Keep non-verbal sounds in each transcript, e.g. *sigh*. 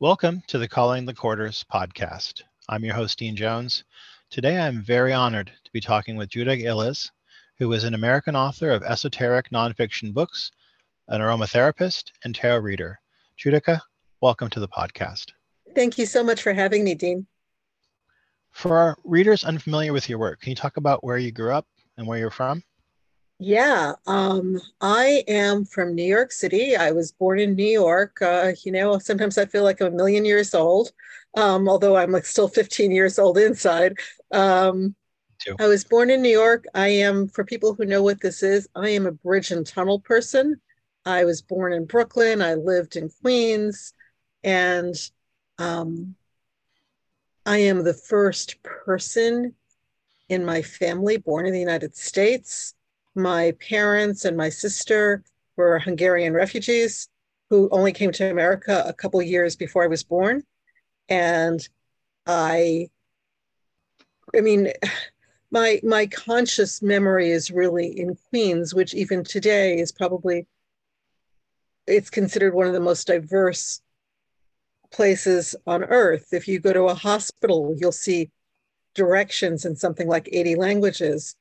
Welcome to the Calling the Quarters podcast. I'm your host, Dean Jones. Today I'm very honored to be talking with Judika Illes, who is an American author of esoteric nonfiction books, an aromatherapist, and tarot reader. Judika, welcome to the podcast. Thank you so much for having me, Dean. For our readers unfamiliar with your work, can you talk about where you grew up and where you're from? Yeah, um, I am from New York City. I was born in New York. Uh, you know, sometimes I feel like I'm a million years old, um, although I'm like still *laughs* 15 years old inside. Um, I was born in New York. I am, for people who know what this is, I am a bridge and tunnel person. I was born in Brooklyn. I lived in Queens, and um, I am the first person in my family born in the United States my parents and my sister were Hungarian refugees who only came to America a couple years before I was born. And I, I mean, *sighs* my my conscious memory is really in Queens, which even today is probably it's considered one of the most diverse places on earth. If you go to a hospital, you'll see directions in something like 80 languages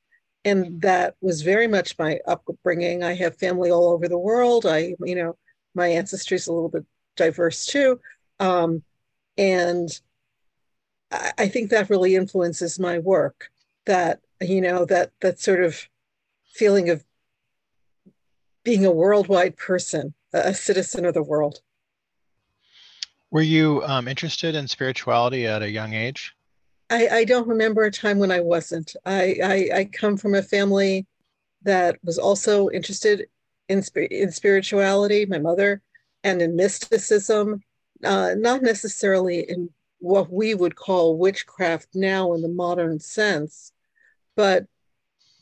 and that was very much my upbringing. I have family all over the world. I, you know, my ancestry is a little bit diverse too, um, and I, I think that really influences my work. That you know that that sort of feeling of being a worldwide person, a citizen of the world. Were you um, interested in spirituality at a young age? I, I don't remember a time when I wasn't. I, I, I come from a family that was also interested in, in spirituality, my mother, and in mysticism, uh, not necessarily in what we would call witchcraft now in the modern sense, but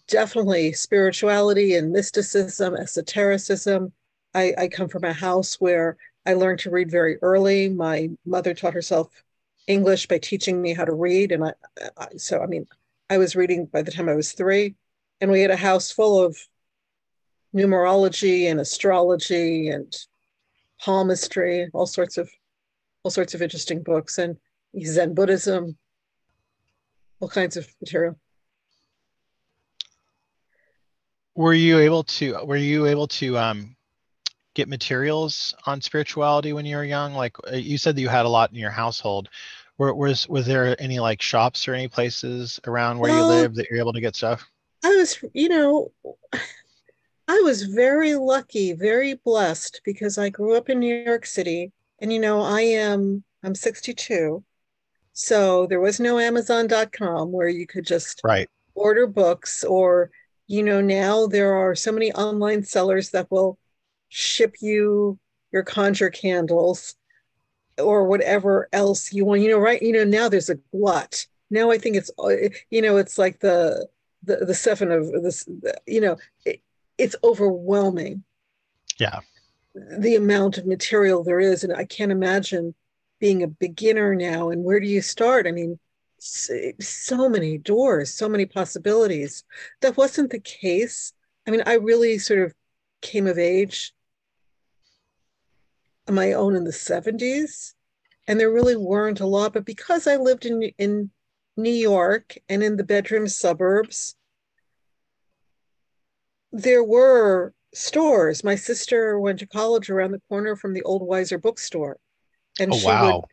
definitely spirituality and mysticism, esotericism. I, I come from a house where I learned to read very early. My mother taught herself English by teaching me how to read. And I, I, so, I mean, I was reading by the time I was three, and we had a house full of numerology and astrology and palmistry, all sorts of all sorts of interesting books and Zen Buddhism, all kinds of material. Were you able to were you able to um, get materials on spirituality when you were young? Like uh, you said that you had a lot in your household. Were, was was there any like shops or any places around where well, you live that you're able to get stuff? I was, you know, I was very lucky, very blessed because I grew up in New York City, and you know, I am I'm 62, so there was no Amazon.com where you could just right order books or you know now there are so many online sellers that will ship you your conjure candles or whatever else you want. You know right you know now there's a glut. Now i think it's you know it's like the the, the seven of this you know it, it's overwhelming. Yeah. The amount of material there is and i can't imagine being a beginner now and where do you start? I mean so many doors so many possibilities. That wasn't the case. I mean i really sort of came of age my own in the 70s and there really weren't a lot but because i lived in in new york and in the bedroom suburbs there were stores my sister went to college around the corner from the old weiser bookstore and oh, she wow. would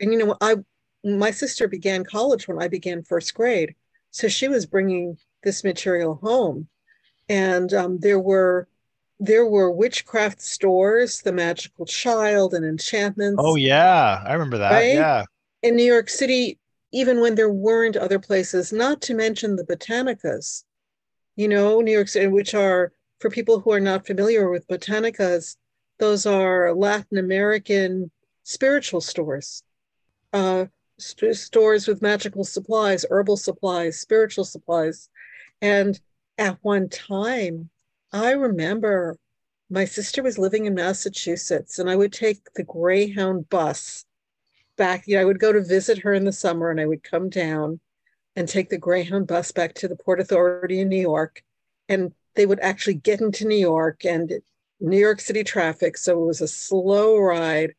and you know i my sister began college when i began first grade so she was bringing this material home and um, there were there were witchcraft stores, The Magical Child and Enchantments. Oh yeah, I remember that. Right? Yeah. In New York City, even when there weren't other places, not to mention the botanicas, you know, New York City, which are for people who are not familiar with botanicas, those are Latin American spiritual stores, uh, st- stores with magical supplies, herbal supplies, spiritual supplies. And at one time, I remember my sister was living in Massachusetts, and I would take the Greyhound bus back. You know, I would go to visit her in the summer, and I would come down and take the Greyhound bus back to the Port Authority in New York. And they would actually get into New York and New York City traffic. So it was a slow ride.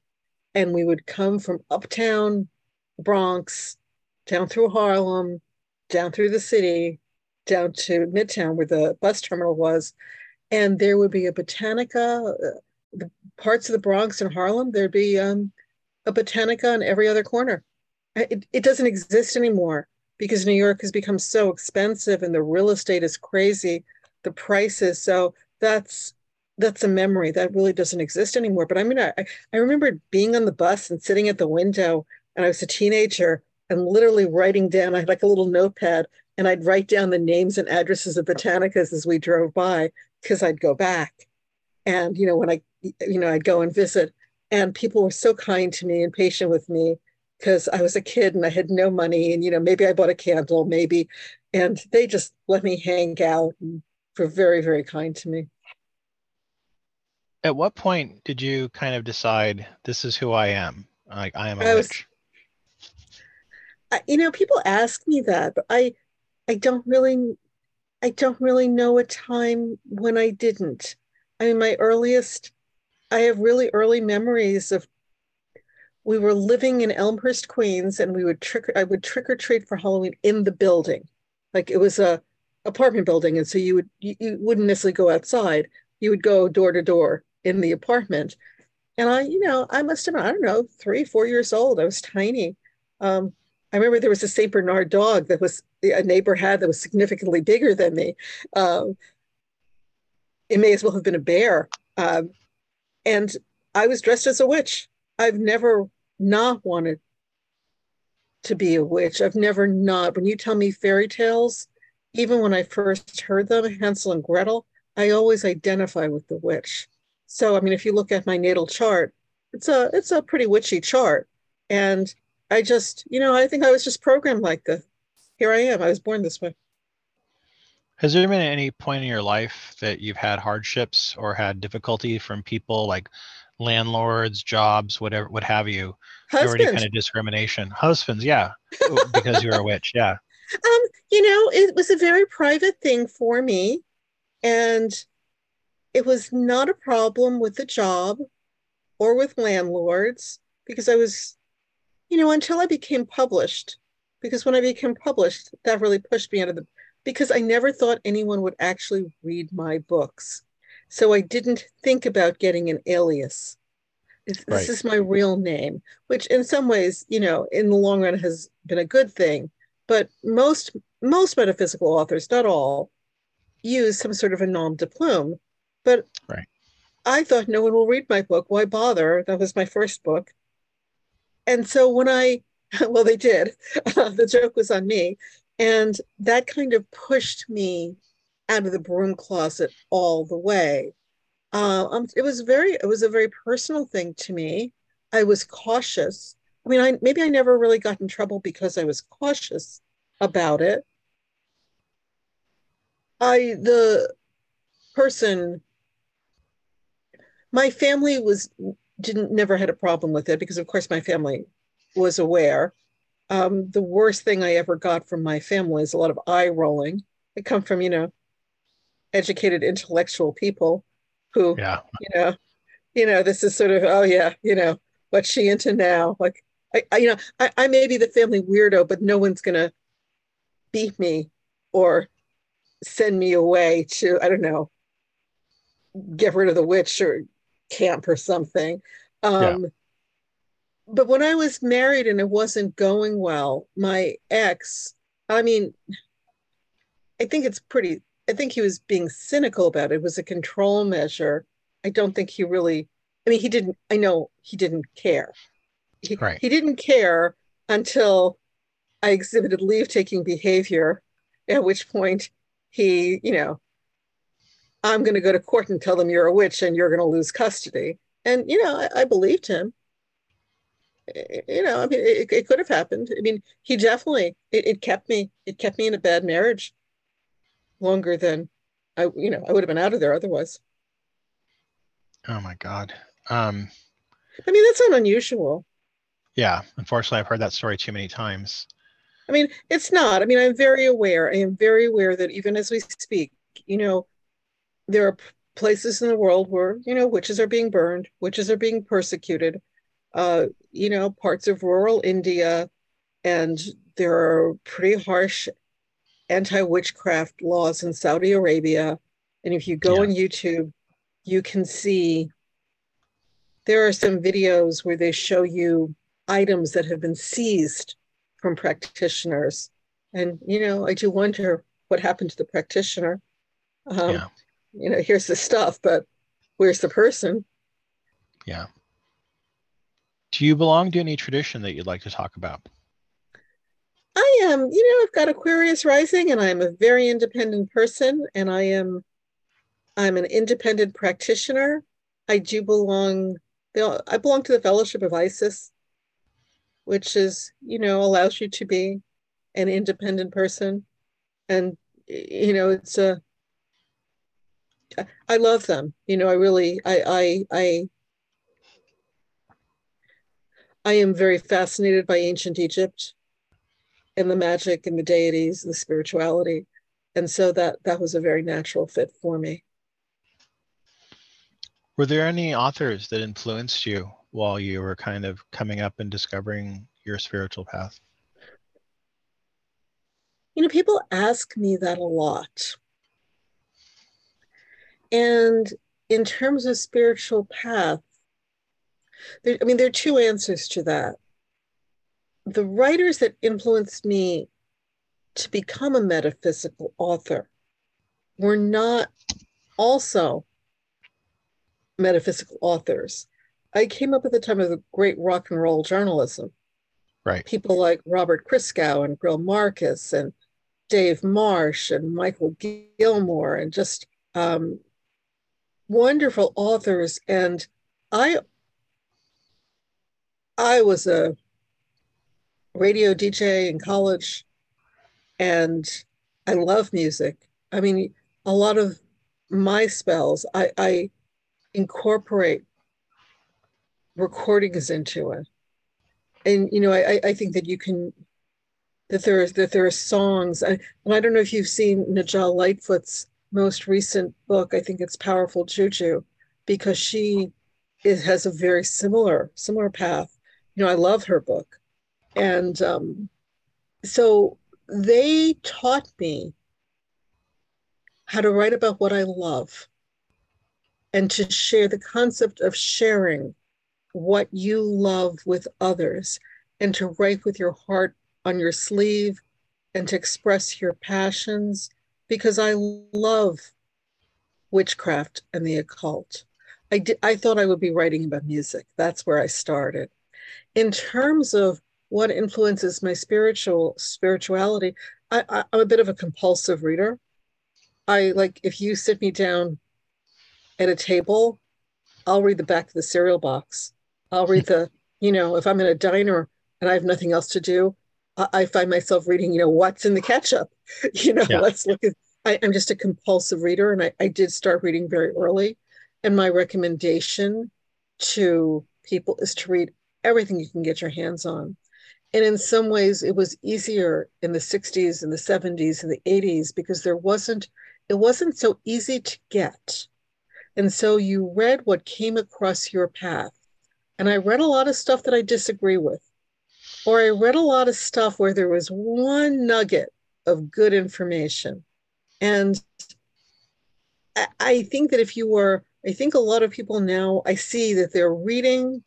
and we would come from uptown Bronx, down through Harlem, down through the city, down to Midtown where the bus terminal was, and there would be a Botanica. Uh, the parts of the Bronx and Harlem, there'd be um, a Botanica on every other corner. It, it doesn't exist anymore because New York has become so expensive and the real estate is crazy, the prices. So that's that's a memory that really doesn't exist anymore. But I mean, I, I remember being on the bus and sitting at the window, and I was a teenager and literally writing down. I had like a little notepad, and I'd write down the names and addresses of botanicas as we drove by because I'd go back. And you know, when I, you know, I'd go and visit, and people were so kind to me and patient with me because I was a kid and I had no money, and you know, maybe I bought a candle, maybe, and they just let me hang out and were very, very kind to me at what point did you kind of decide this is who I am? Like I am a I was, witch. I, you know, people ask me that, but I, I don't really, I don't really know a time when I didn't. I mean, my earliest, I have really early memories of. We were living in Elmhurst, Queens, and we would trick. I would trick or treat for Halloween in the building, like it was a apartment building, and so you would you, you wouldn't necessarily go outside. You would go door to door in the apartment. And I, you know, I must have been, I don't know, three, four years old. I was tiny. Um, I remember there was a St. Bernard dog that was a neighbor had that was significantly bigger than me. Um, it may as well have been a bear. Um, and I was dressed as a witch. I've never not wanted to be a witch. I've never not. When you tell me fairy tales, even when I first heard them, Hansel and Gretel, I always identify with the witch. So, I mean, if you look at my natal chart, it's a it's a pretty witchy chart. And I just, you know, I think I was just programmed like this. Here I am. I was born this way. Has there been any point in your life that you've had hardships or had difficulty from people like landlords, jobs, whatever, what have you, Husband. or any kind of discrimination? Husbands, yeah, because you're a witch, yeah. *laughs* Um, you know, it was a very private thing for me, and it was not a problem with the job or with landlords because I was, you know, until I became published. Because when I became published, that really pushed me out of the because I never thought anyone would actually read my books. So I didn't think about getting an alias. This, right. this is my real name, which in some ways, you know, in the long run has been a good thing. But most most metaphysical authors, not all, use some sort of a nom de plume but right. I thought no one will read my book. Why bother? That was my first book. And so when I, *laughs* well, they did. *laughs* the joke was on me. And that kind of pushed me out of the broom closet all the way. Uh, um, it was very, it was a very personal thing to me. I was cautious. I mean, I maybe I never really got in trouble because I was cautious about it. I the person my family was didn't never had a problem with it because of course my family was aware. Um, the worst thing i ever got from my family is a lot of eye rolling. It come from you know educated intellectual people who yeah. you know you know this is sort of oh yeah you know what's she into now? Like i, I you know I, I may be the family weirdo but no one's gonna beat me or send me away to i don't know get rid of the witch or camp or something. Um, yeah. But when I was married and it wasn't going well, my ex, I mean, I think it's pretty, I think he was being cynical about it. It was a control measure. I don't think he really, I mean, he didn't, I know he didn't care. He, right. he didn't care until I exhibited leave taking behavior, at which point he, you know, I'm going to go to court and tell them you're a witch and you're going to lose custody. And, you know, I, I believed him. You know, I mean, it, it, could have happened. I mean, he definitely, it, it kept me, it kept me in a bad marriage longer than I, you know, I would have been out of there otherwise. Oh my God. Um, I mean, that's not unusual. Yeah. Unfortunately, I've heard that story too many times. I mean, it's not. I mean, I'm very aware. I am very aware that even as we speak, you know, there are places in the world where you know witches are being burned witches are being persecuted uh, you know, parts of rural India, and there are pretty harsh anti witchcraft laws in Saudi Arabia. And if you go yeah. on YouTube, you can see there are some videos where they show you items that have been seized from practitioners. And, you know, I do wonder what happened to the practitioner. Um, yeah. You know, here's the stuff, but where's the person? Yeah. Do you belong to any tradition that you'd like to talk about? I am, you know, I've got Aquarius rising and I'm a very independent person and I am I'm an independent practitioner. I do belong I belong to the Fellowship of Isis, which is, you know, allows you to be an independent person. And you know, it's a I love them. You know, I really I I I I am very fascinated by ancient Egypt and the magic and the deities and the spirituality. And so that that was a very natural fit for me. Were there any authors that influenced you while you were kind of coming up and discovering your spiritual path? You know, people ask me that a lot. And in terms of spiritual path, there, I mean, there are two answers to that. The writers that influenced me to become a metaphysical author were not also metaphysical authors. I came up at the time of the great rock and roll journalism. Right. People like Robert Christgau and Greil Marcus and Dave Marsh and Mikal Gilmore and just um, wonderful authors. And I I was a radio DJ in college and I love music. I mean, a lot of my spells, I, I incorporate recordings into it. And, you know, I, I think that you can, that there is, that there are songs, I, and I don't know if you've seen Najah Lightfoot's most recent book. I think it's Powerful Juju, because she it has a very similar, similar path you know, I love her book. And um, so they taught me how to write about what I love and to share the concept of sharing what you love with others and to write with your heart on your sleeve and to express your passions because I love witchcraft and the occult. I I thought I would be writing about music. That's where I started in terms of what influences my spiritual spirituality, I, I, I'm a bit of a compulsive reader. I like if you sit me down at a table, I'll read the back of the cereal box. I'll read the, *laughs* you know, if I'm in a diner and I have nothing else to do, I, find myself reading, you know, what's in the ketchup. *laughs* You know, yeah. let's look at. I, am just a compulsive reader, and I, I did start reading very early. And my recommendation to people is to read everything you can get your hands on. And in some ways, it was easier in the 60s and the 70s and the 80s because there wasn't, it wasn't so easy to get. And so you read what came across your path. And I read a lot of stuff that I disagree with, or I read a lot of stuff where there was one nugget of good information. And I think that if you were, I think a lot of people now, I see that they're reading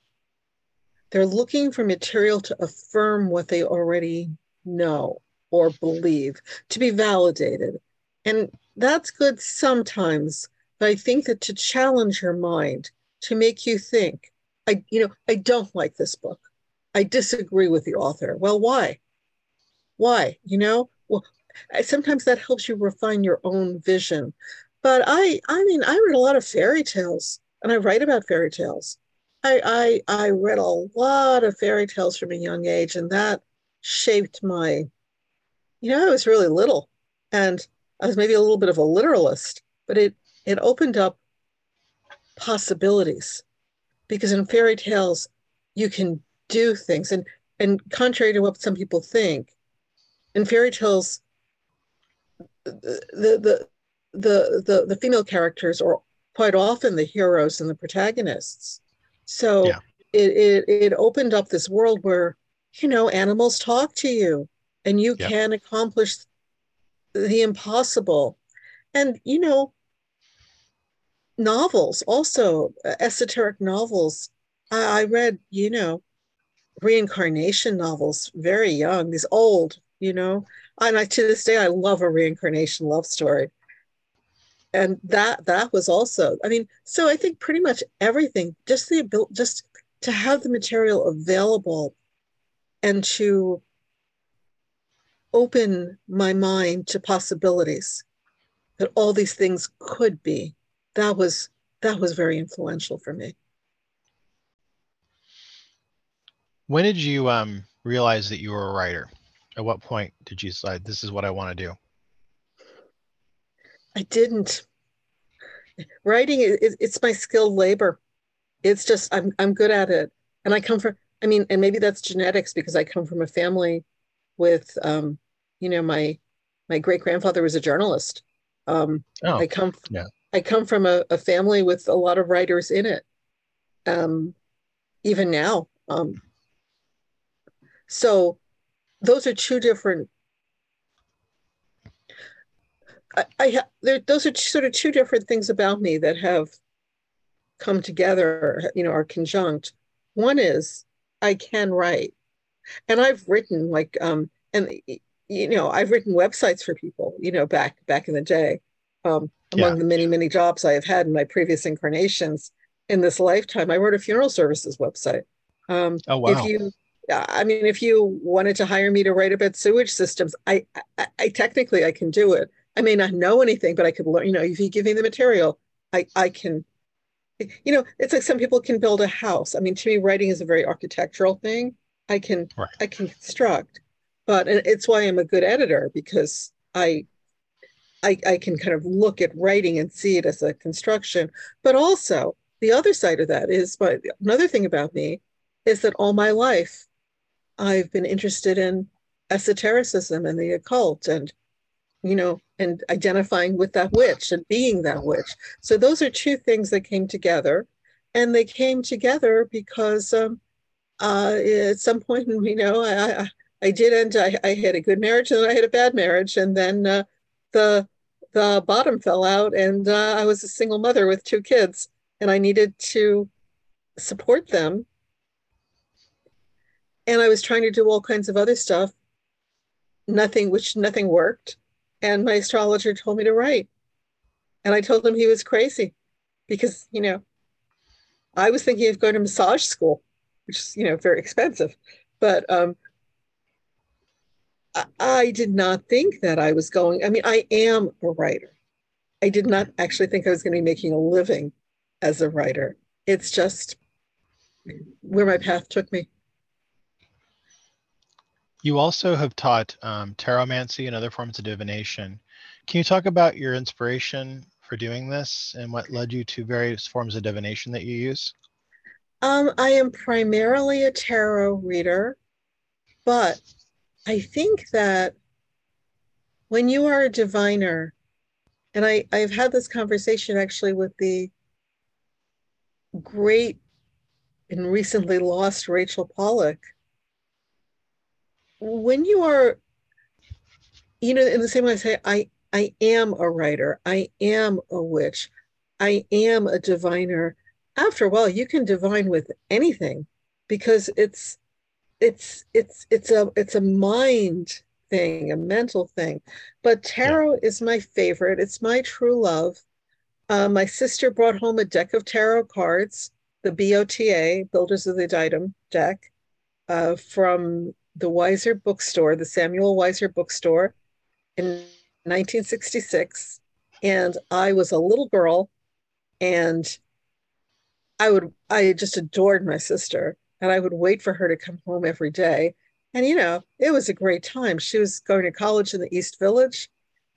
they're looking for material to affirm what they already know or believe, to be validated. And that's good sometimes, but I think that to challenge your mind, to make you think, I, you know, I don't like this book. I disagree with the author. Well, why? Why? You know, well, sometimes that helps you refine your own vision. But I, I mean, I read a lot of fairy tales and I write about fairy tales. I, I I read a lot of fairy tales from a young age, and that shaped my. You know, I was really little, and I was maybe a little bit of a literalist, but it it opened up possibilities, because in fairy tales, you can do things, and and contrary to what some people think, in fairy tales, the the the the, the female characters are quite often the heroes and the protagonists so yeah. it, it it opened up this world where you know animals talk to you and you yep. can accomplish the impossible and you know novels also esoteric novels I, I read you know reincarnation novels very young these old you know? And I, to this day i love a reincarnation love story. And that that was also i mean so i think pretty much everything just the ability just to have the material available and to open my mind to possibilities that all these things could be that was that was very influential for me when did you um, realize that you were a writer at what point did you decide this is what i want to do i didn't writing is it's my skilled labor it's just I'm I'm good at it, and I come from. I mean, and maybe that's genetics because I come from a family with, um, you know, my my great grandfather was a journalist. Um, oh, I come yeah. I come from a, a, family with a lot of writers in it. Um, even now. Um, so those are two different I, I those are sort of two different things about me that have come together, you know, are conjunct. One is I can write. And I've written like um and you know, I've written websites for people, you know, back back in the day. Um among yeah. the many, many jobs I have had in my previous incarnations in this lifetime, I wrote a funeral services website. Um oh, wow. if you I mean, if you wanted to hire me to write about sewage systems, I, I, I technically I can do it. I may not know anything, but I could learn. You know, if you give me the material, I I can you know, it's like some people can build a house. I mean, to me, writing is a very architectural thing. I can right. I can construct, but it's why I'm a good editor because I, I I can kind of look at writing and see it as a construction. But also the other side of that is, but another thing about me is that all my life I've been interested in esotericism and the occult and you know, and identifying with that witch and being that witch. So those are two things that came together. And they came together because um, uh, at some point, *laughs* you know, I, I, did end, I, I, had a good marriage and then I had a bad marriage. And then uh, the, the bottom fell out and uh, I was a single mother with two kids and I needed to support them. And I was trying to do all kinds of other stuff, nothing, which nothing worked and my astrologer told me to write. And I told him he was crazy because, you know, I was thinking of going to massage school, which is, you know, very expensive. But um, I, I did not think that I was going. I mean, I am a writer. I did not actually think I was going to be making a living as a writer. It's just where my path took me. You also have taught um, taromancy and other forms of divination. Can you talk about your inspiration for doing this and what led you to various forms of divination that you use? Um, I am primarily a tarot reader, but I think that when you are a diviner, and I, I've had this conversation actually with the great and recently lost Rachel Pollack, when you are, you know, in the same way I say, I, I am a writer, I am a witch, I am a diviner. After a while, you can divine with anything because it's it's it's it's a it's a mind thing, a mental thing. But tarot yeah. is my favorite. It's my true love. Uh, my sister brought home a deck of tarot cards, the BOTA, Builders of the Adytum deck, uh, from the Weiser bookstore, the Samuel Weiser bookstore in 1966. And I was a little girl and I would, I just adored my sister and I would wait for her to come home every day. And, you know, it was a great time. She was going to college in the East Village.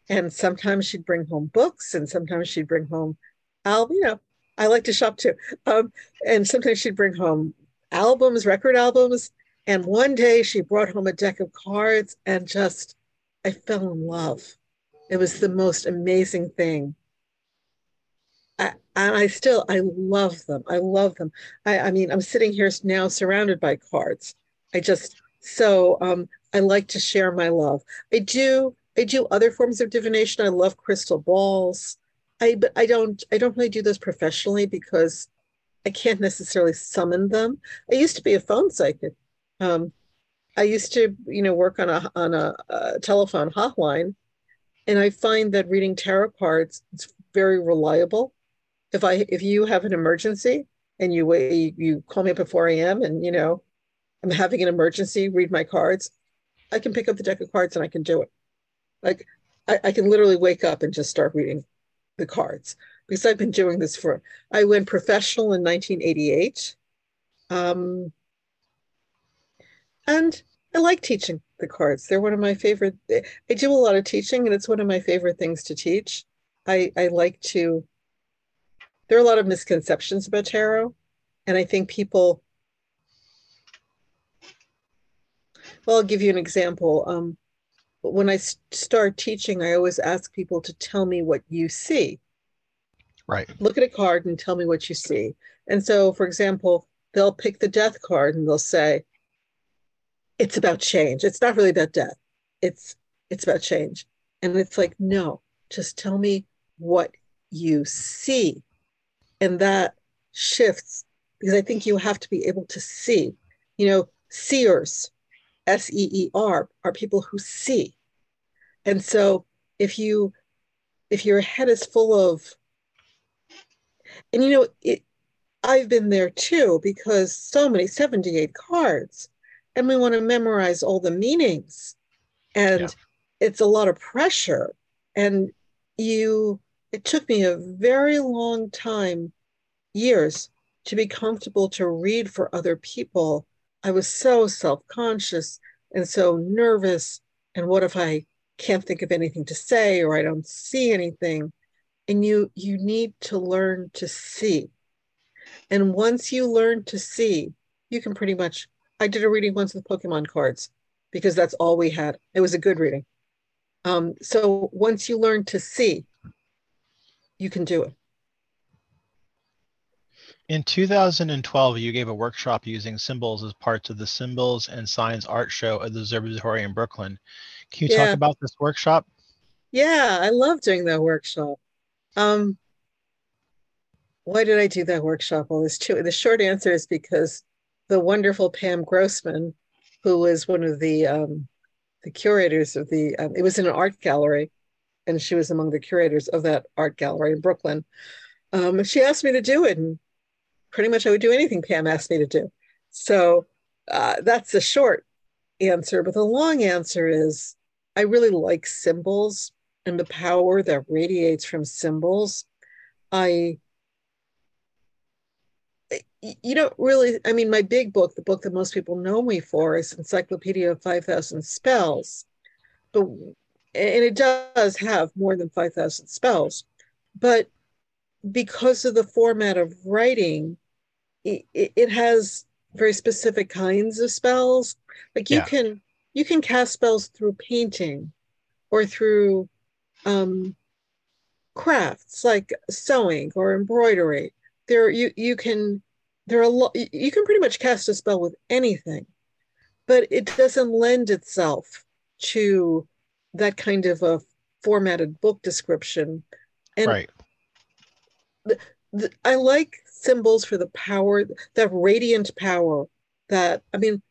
And sometimes she'd bring home books and sometimes she'd bring home album, you know, I like to shop too. Um, and sometimes she'd bring home albums, record albums. And one day she brought home a deck of cards and just, I fell in love. It was the most amazing thing. I, and I still I love them. I love them. I, I mean, I'm sitting here now surrounded by cards. I just so um, I like to share my love. I do I do other forms of divination. I love crystal balls. I but I don't I don't really do those professionally because I can't necessarily summon them. I used to be a phone psychic. Um, I used to, you know, work on a on a, a telephone hotline, and I find that reading tarot cards is very reliable. If I if you have an emergency and you wait, you call me up at 4 a.m. and you know I'm having an emergency, read my cards, I can pick up the deck of cards and I can do it. Like I, I can literally wake up and just start reading the cards because I've been doing this for. I went professional in 1988. Um, and I like teaching the cards. They're one of my favorite. I do a lot of teaching, and it's one of my favorite things to teach. I, I like to. There are a lot of misconceptions about tarot, and I think people. Well, I'll give you an example. Um, when I start teaching, I always ask people to tell me what you see. Right. Look at a card and tell me what you see. And so, for example, they'll pick the death card and they'll say, it's about change. It's not really about death. It's it's about change. And it's like, no, just tell me what you see. And that shifts because I think you have to be able to see. You know, seers, S E E R, are people who see. And so if you if your head is full of and you know it I've been there too because so many 78 cards and we want to memorize all the meanings. And yeah. it's a lot of pressure. And you it took me a very long time years to be comfortable to read for other people. I was so self-conscious and so nervous. And what if i can't think of anything to say or i don't see anything? And you you need to learn to see. And once you learn to see you can pretty much I did a reading once with Pokemon cards because that's all we had. It was a good reading. Um, so once you learn to see, you can do it. In 2012, you gave a workshop using symbols as parts of the Symbols and Signs Art Show at the Observatory in Brooklyn. Can you yeah. talk about this workshop? Yeah, I love doing that workshop. Um, why did I do that workshop? Well, two. The short answer is because the wonderful Pam Grossman, who was one of the um, the curators of the. Um, it was in an art gallery, and she was among the curators of that art gallery in Brooklyn. Um, she asked me to do it, and pretty much I would do anything Pam asked me to do. So uh, that's the short answer. But the long answer is I really like symbols and the power that radiates from symbols. I you don't really, I mean, my big book, the book that most people know me for, is Encyclopedia of 5,000 Spells. But, and it does have more than 5,000 spells. But because of the format of writing, it, it has very specific kinds of spells. Like you yeah. can you can cast spells through painting or through um, crafts like sewing or embroidery. There you you can there are a lot you can pretty much cast a spell with anything but it doesn't lend itself to that kind of a formatted book description. And right. the, the, i like symbols for the power that radiant power that i mean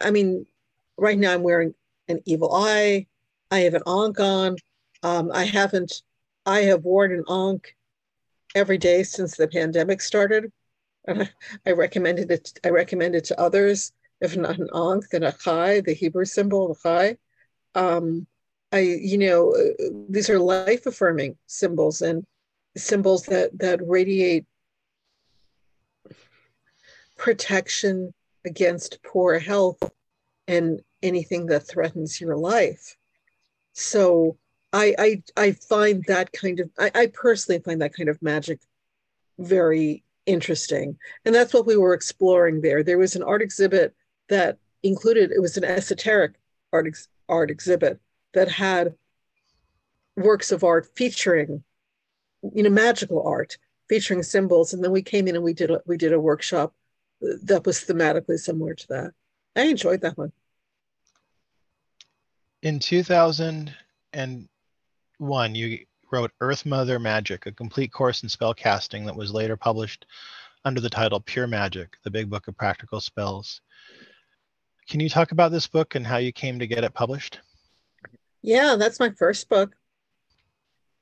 i mean right now i'm wearing an evil eye. I have an ankh on. Um, i haven't i have worn an ankh every day since the pandemic started I recommended it. I recommend it to others. If not an ankh, then a chai, the Hebrew symbol, the chai. Um, I, you know, uh, these are life affirming symbols and symbols that that radiate protection against poor health and anything that threatens your life. So I I, I find that kind of I, I personally find that kind of magic very interesting. And that's what we were exploring there. There was an art exhibit that included, it was an esoteric art, ex, art exhibit that had works of art featuring, you know, magical art featuring symbols. And then we came in and we did a, we did a workshop that was thematically similar to that. I enjoyed that one. In 2001, you wrote Earth Mother Magic, a complete course in spell casting that was later published under the title Pure Magic, the Big Book of Practical Spells. Can you talk about this book and how you came to get it published? Yeah, that's my first book.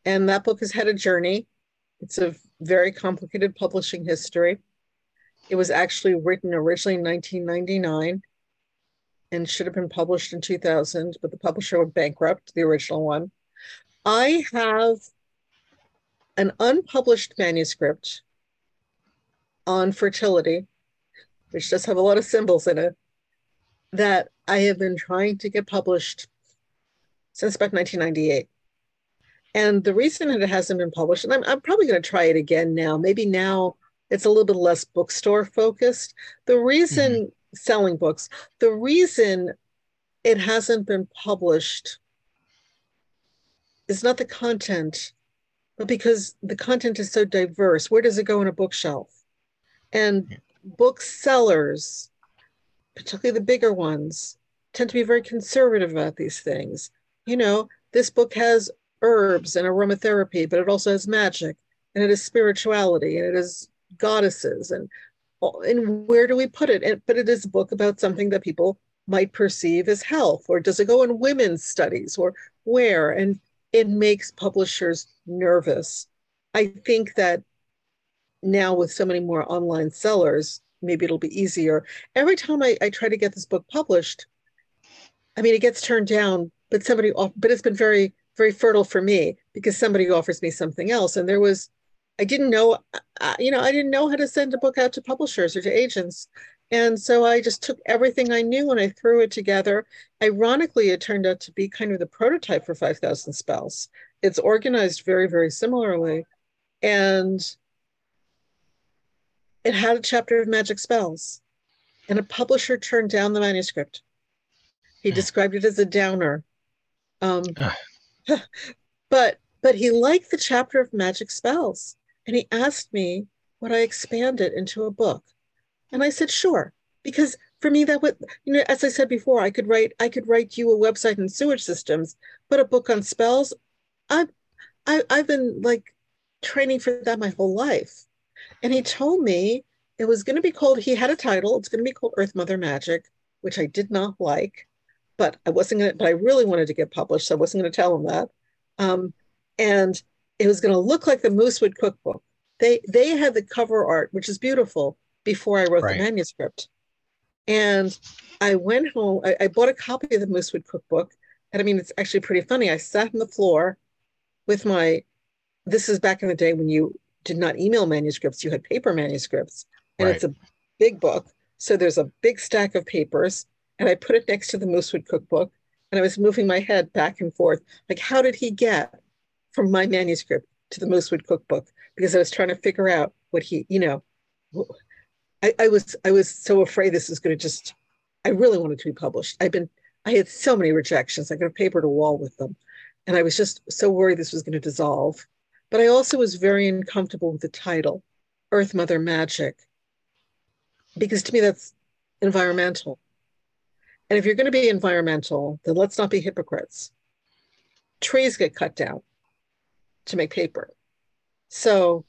And that book has had a journey. It's a very complicated publishing history. It was actually written originally in 1999 and should have been published in 2000, but the publisher went bankrupt, the original one. I have an unpublished manuscript on fertility, which does have a lot of symbols in it, that I have been trying to get published since about 1998. And the reason it hasn't been published, and I'm, I'm probably going to try it again now, maybe now it's a little bit less bookstore focused. The reason mm-hmm. selling books, the reason it hasn't been published is not the content, but because the content is so diverse. Where does it go in a bookshelf? And booksellers, particularly the bigger ones, tend to be very conservative about these things. You know, this book has herbs and aromatherapy, but it also has magic and it is spirituality and it is goddesses and and where do we put it? And, but it is a book about something that people might perceive as health, or does it go in women's studies, or where? And it makes publishers nervous. I think that now with so many more online sellers, maybe it'll be easier. Every time I, I try to get this book published, I mean, it gets turned down, but somebody, off, but it's been very, very fertile for me because somebody offers me something else. And there was, I didn't know, you know, I didn't know how to send a book out to publishers or to agents. And so I just took everything I knew and I threw it together. Ironically, it turned out to be kind of the prototype for 5,000 Spells. It's organized very, very similarly. And it had a chapter of magic spells, and a publisher turned down the manuscript. He hmm. described it as a downer. Um, *laughs* but but he liked the chapter of magic spells, and he asked me would I expand it into a book, and I said sure, because for me that would you know as I said before, I could write I could write you a website in sewage systems, but a book on spells, I've I, I've been like training for that my whole life. And he told me it was going to be called, he had a title, it's going to be called Earth Mother Magic, which I did not like, but I wasn't going to, but I really wanted to get published. So I wasn't going to tell him that. Um, and it was going to look like the Moosewood Cookbook. They, they had the cover art, which is beautiful, before I wrote right. the manuscript. And I went home, I, I bought a copy of the Moosewood Cookbook. And I mean, it's actually pretty funny. I sat on the floor with my, this is back in the day when you did not email manuscripts, you had paper manuscripts. And right. it's a big book. So there's a big stack of papers. And I put it next to the Moosewood cookbook. And I was moving my head back and forth. Like, how did he get from my manuscript to the Moosewood cookbook? Because I was trying to figure out what he, you know, I, I was I was so afraid this was going to just I really wanted to be published. I've been I had so many rejections. I could have papered a wall with them. And I was just so worried this was going to dissolve. But I also was very uncomfortable with the title, Earth Mother Magic, because to me that's environmental. And if you're going to be environmental, then let's not be hypocrites. Trees get cut down to make paper. So,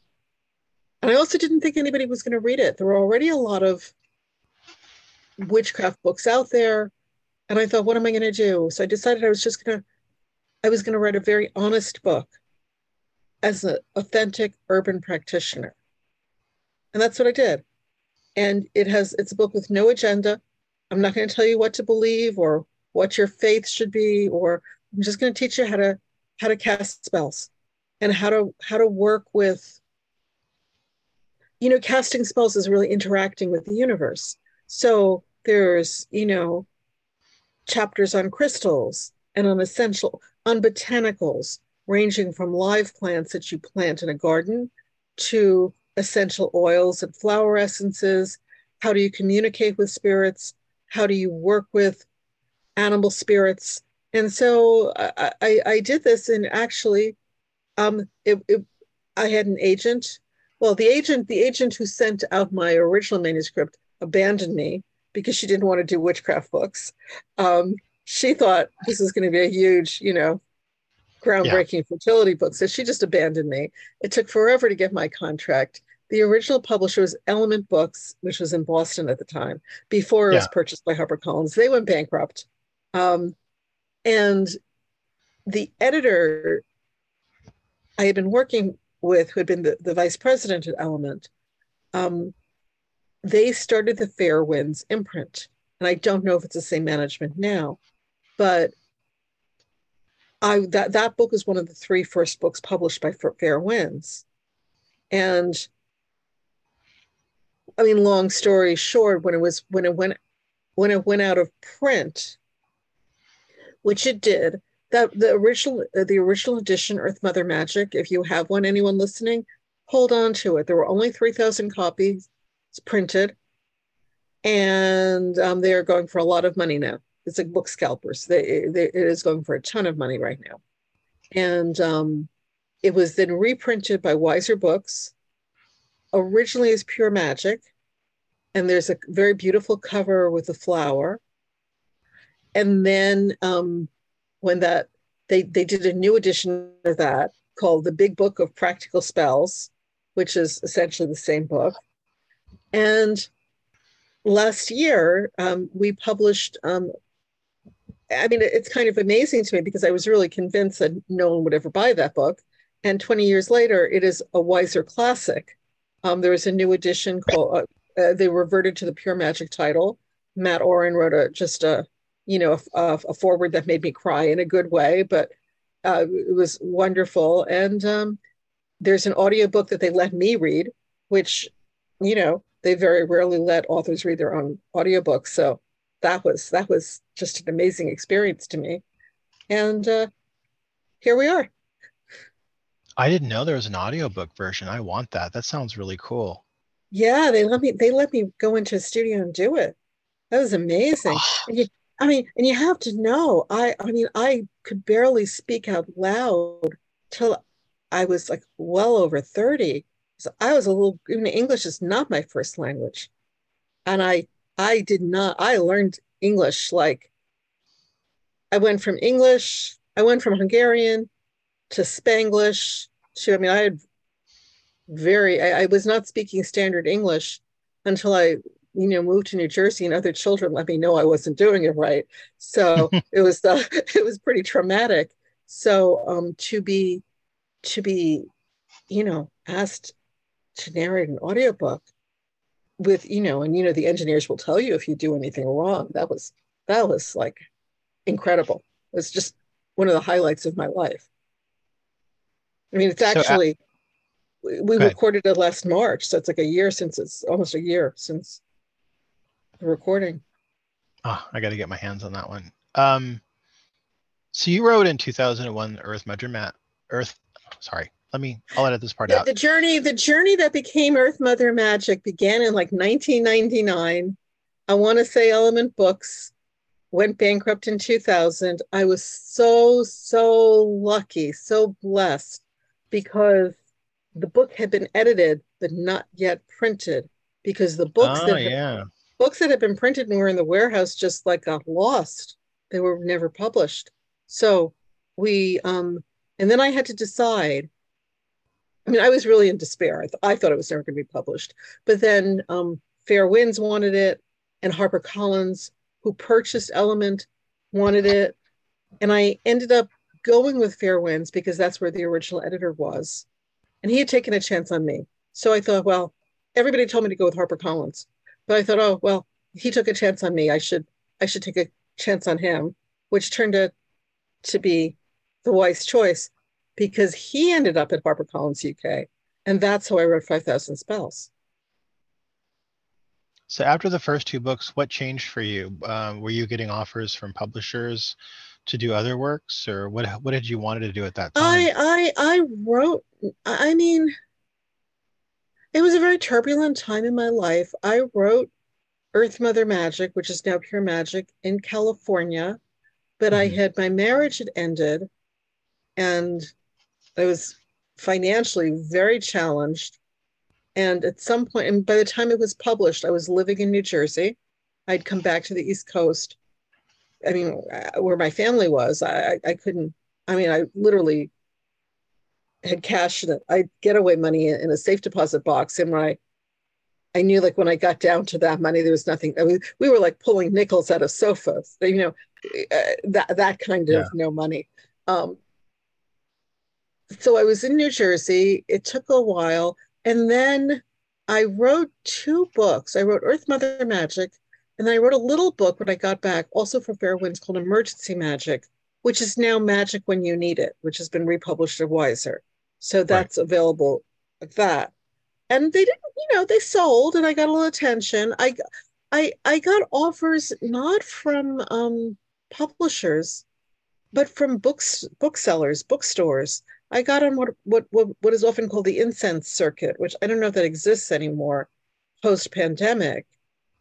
and I also didn't think anybody was going to read it. There were already a lot of witchcraft books out there. And I thought, what am I going to do? So I decided I was just going to, I was going to write a very honest book as an authentic urban practitioner. And that's what I did. And it has, it's a book with no agenda. I'm not going to tell you what to believe or what your faith should be, or I'm just going to teach you how to, how to cast spells and how to, how to work with, you know, casting spells is really interacting with the universe. So there's, you know, chapters on crystals and on essential, on botanicals, ranging from live plants that you plant in a garden to essential oils and flower essences. How do you communicate with spirits? How do you work with animal spirits? And so I, I, I did this, and actually, um, it, it, I had an agent well, the agent, the agent who sent out my original manuscript abandoned me because she didn't want to do witchcraft books. Um, she thought this is going to be a huge, you know, groundbreaking yeah. fertility book. So she just abandoned me. It took forever to get my contract. The original publisher was Element Books, which was in Boston at the time, before it yeah. was purchased by HarperCollins. They went bankrupt. Um, and the editor I had been working with, who had been the, the vice president at Element, um, they started the Fair Winds imprint. And I don't know if it's the same management now, but I that that book is one of the three first books published by Fair Winds. And I mean, long story short, when it was when it went when it went out of print, which it did, that the original uh, the original edition, Earth Mother Magic, if you have one, anyone listening, hold on to it. There were only three thousand copies printed, and um, they are going for a lot of money now. It's like book scalpers. They, they, it is going for a ton of money right now, and um, it was then reprinted by Weiser Books originally as pure magic, and there's a very beautiful cover with a flower. And then um, when that they they did a new edition of that called the Big Book of Practical Spells, which is essentially the same book. And last year um, we published. Um, I mean, it's kind of amazing to me because I was really convinced that no one would ever buy that book. And 20 years later, it is a Weiser classic um, a new edition called. Uh, uh, they reverted to the pure magic title. Matt Auryn wrote a just a you know a, a foreword that made me cry in a good way, but uh, it was wonderful. And um, there's an audiobook that they let me read, which you know they very rarely let authors read their own audiobooks. So that was that was just an amazing experience to me. And uh, here we are. I didn't know there was an audiobook version. I want that. That sounds really cool. Yeah, they let me they let me go into a studio and do it. That was amazing. *sighs* you, I mean, and you have to know, I I mean, I could barely speak out loud till I was like well over 30. So I was a little even English is not my first language. And I I did not I learned English like I went from English, I went from Hungarian to Spanglish to, I mean, I had very, I, I, was not speaking standard English until I, you know, moved to New Jersey and other children let me know I wasn't doing it right. So *laughs* it was, uh, *laughs* it was pretty traumatic. So um, to be, to be, you know, asked to narrate an audiobook with, you know, and, you know, the engineers will tell you if you do anything wrong. That was, that was like incredible. It was just one of the highlights of my life. I mean, it's actually so, uh, we recorded it last March, so it's like a year since it's almost a year since the recording. Oh, I got to get my hands on that one. Um, so you wrote in 2001 Earth Mother Mat Earth. Sorry, let me. I'll edit this part the, out. The journey, the journey that became Earth Mother Magic began in like 1999. I want to say Element Books went bankrupt in 2000. I was so so lucky, so blessed because the book had been edited but not yet printed because the books oh, that yeah. Books that had been printed and were in the warehouse just like got lost. They were never published. So we um and then I had to decide. I mean, I was really in despair. I, th- I thought it was never going to be published. But then um, Fair Winds wanted it, and HarperCollins, who purchased Element, wanted it. And I ended up going with Fair Winds because that's where the original editor was. And he had taken a chance on me. So I thought, well, everybody told me to go with HarperCollins. But I thought, oh, well, he took a chance on me. I should I should take a chance on him, which turned out to be the wise choice because he ended up at HarperCollins UK. And that's how I wrote 5,000 Spells. So after the first two books, what changed for you? Uh, were you getting offers from publishers? to do other works or what what did you wanted to do at that time i i i wrote i mean it was a very turbulent time in my life i wrote earth mother magic which is now pure magic in california but mm-hmm. i had my marriage had ended and i was financially very challenged And at some point, and by the time it was published, I was living in New Jersey. I'd come back to the East Coast. I mean, uh, where my family was, I, I couldn't, I mean, I literally had cash that I getaway money in a safe deposit box. And when I, I knew like when I got down to that money, there was nothing. I mean, we were like pulling nickels out of sofas, you know, uh, that, that kind of yeah. no money. Um, so I was in New Jersey. It took a while. And then I wrote two books. I wrote Earth Mother Magic, and then I wrote a little book when I got back, also for Fair Winds, called Emergency Magic, which is now Magic When You Need It, which has been republished at Weiser. So that's right. available like that. And they didn't, you know, they sold and I got a little attention. I I I got offers not from um publishers, but from books booksellers, bookstores. I got on what, what what what is often called the incense circuit, which I don't know if that exists anymore post pandemic,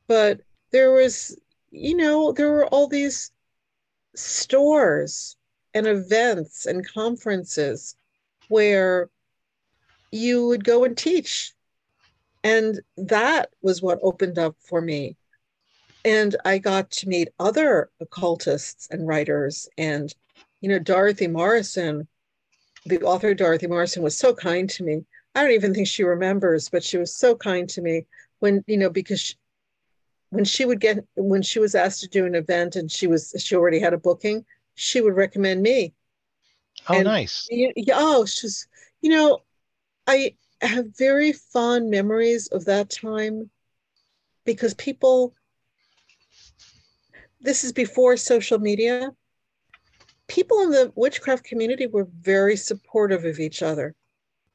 but there was, you know, there were all these stores and events and conferences where you would go and teach. And that was what opened up for me. And I got to meet other occultists and writers. And, you know, Dorothy Morrison, the author Dorothy Morrison, was so kind to me. I don't even think she remembers, but she was so kind to me when, you know, because she, when she would get when she was asked to do an event and she was she already had a booking, she would recommend me Oh, and, nice. Yeah, oh, she's, you know, I have very fond memories of that time because people, this is before social media. People in the witchcraft community were very supportive of each other.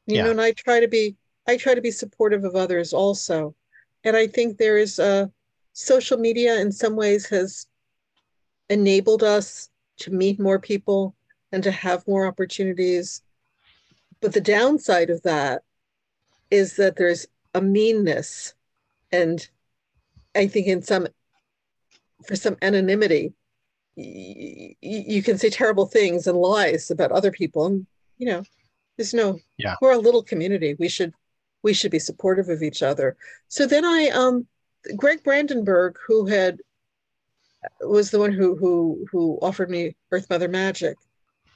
You yeah. know, and I try to be, I try to be supportive of others also. And I think there is a social media in some ways has enabled us to meet more people and to have more opportunities. But the downside of that is that there's a meanness and I think in some for some anonymity y- you can say terrible things and lies about other people and you know there's no yeah. we're a little community. We should we should be supportive of each other. So then i um greg brandenburgh who had was the one who who who offered me earth mother magic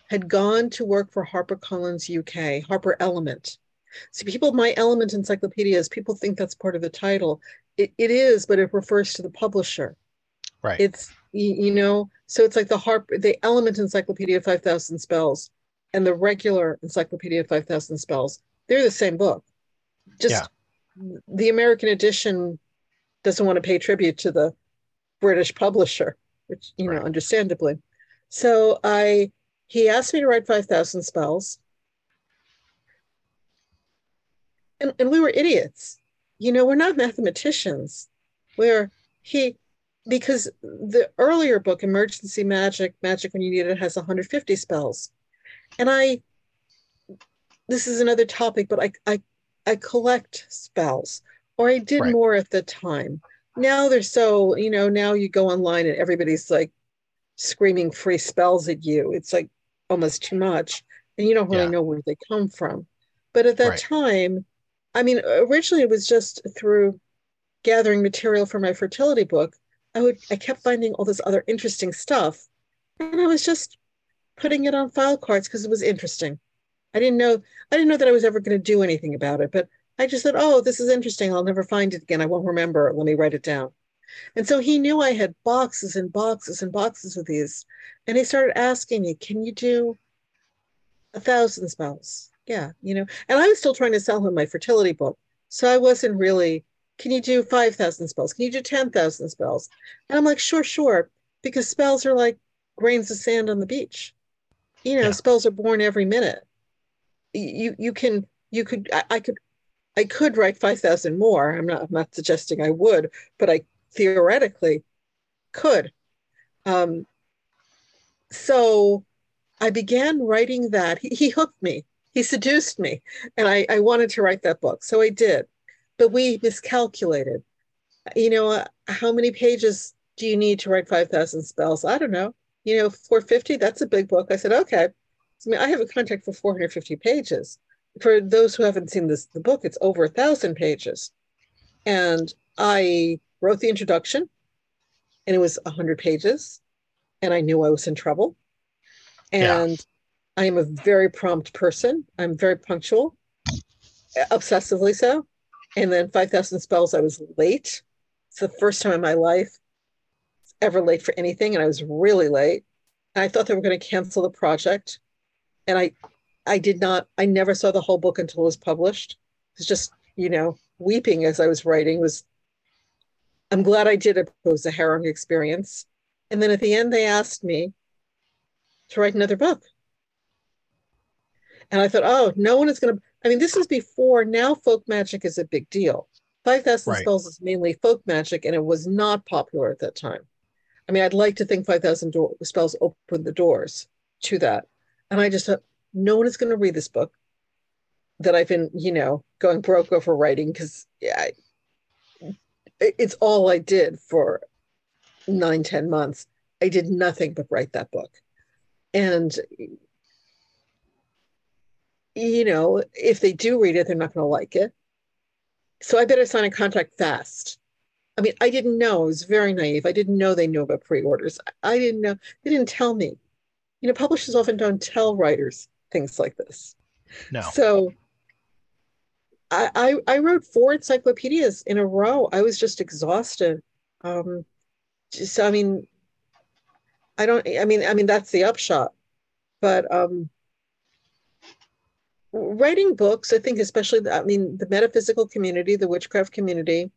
had gone to work for HarperCollins UK, Harper Element. See, people, my Element encyclopedias, people think that's part of the title. It, it is, but it refers to the publisher. Right. It's, you, you know, so it's like the Harper, the Element Encyclopedia 5000 Spells and the regular Encyclopedia 5000 Spells. They're the same book. Just yeah. the American edition doesn't want to pay tribute to the British publisher, which, you right. know, understandably. So I, he asked me to write 5,000 spells. And, and we were idiots. You know, we're not mathematicians. Where he, because the earlier book, Emergency Magic, Magic When You Need It, has 150 spells. And I, this is another topic, but I, I, I collect spells, or I did right. more at the time. Now they're so, you know, now you go online and everybody's like screaming free spells at you. It's like, almost too much and you don't really yeah. know where they come from. But at that right. time i mean originally it was just through gathering material for my fertility book i would i kept finding all this other interesting stuff and i was just putting it on file cards because it was interesting. I didn't know i didn't know that i was ever going to do anything about it but i just said oh this is interesting. I'll never find it again. I won't remember. Let me write it down and so he knew I had boxes and boxes and boxes of these. And he started asking me, Can you do a thousand spells? Yeah, you know. And I was still trying to sell him my fertility book. So I wasn't really, Can you do 5,000 spells? Can you do 10,000 spells? And I'm like, Sure, sure. Because spells are like grains of sand on the beach. You know, yeah. spells are born every minute. You you can you could I, I could I could write 5,000 more. I'm not, I'm not suggesting I would, but I theoretically could. Um, so I began writing that. He, he, hooked me, he seduced me, and I, I, wanted to write that book. So I did. But we miscalculated. You know, uh, how many pages do you need to write 5,000 spells? I don't know. You know, 450, that's a big book. I said, okay. I mean, I have a contract for 450 pages. for those who haven't seen this, the book, it's over a thousand pages. And I wrote the introduction, and it was a hundred pages, and I knew I was in trouble. And yeah. I am a very prompt person. I'm very punctual, obsessively so. And then 5,000 spells, I was late. It's the first time in my life ever late for anything. And I was really late. And I thought they were going to cancel the project. And I, I did not, I never saw the whole book until it was published. It was just, you know, weeping as I was writing was, I'm glad I did it. It was a harrowing experience. And then at the end, they asked me to write another book. And I thought, oh, no one is going to. I mean, this is before now folk magic is a big deal. 5,000 right. Spells is mainly folk magic, and it was not popular at that time. I mean, I'd like to think 5,000 do- Spells opened the doors to that. And I just thought, no one is going to read this book that I've been, you know, going broke over writing because yeah, it's all I did for nine, ten months. I did nothing but write that book. And you know, if they do read it, they're not going to like it. So I better sign a contract fast. I mean, I didn't know. I was very naive. I didn't know they knew about pre-orders. I didn't know. They didn't tell me. You know, publishers often don't tell writers things like this. No. So I, I, wrote four encyclopedias in a row. I was just exhausted. Um, just, I mean, I don't. I mean, I mean that's the upshot. But um, writing books, I think, especially, I mean, the metaphysical community, the witchcraft community,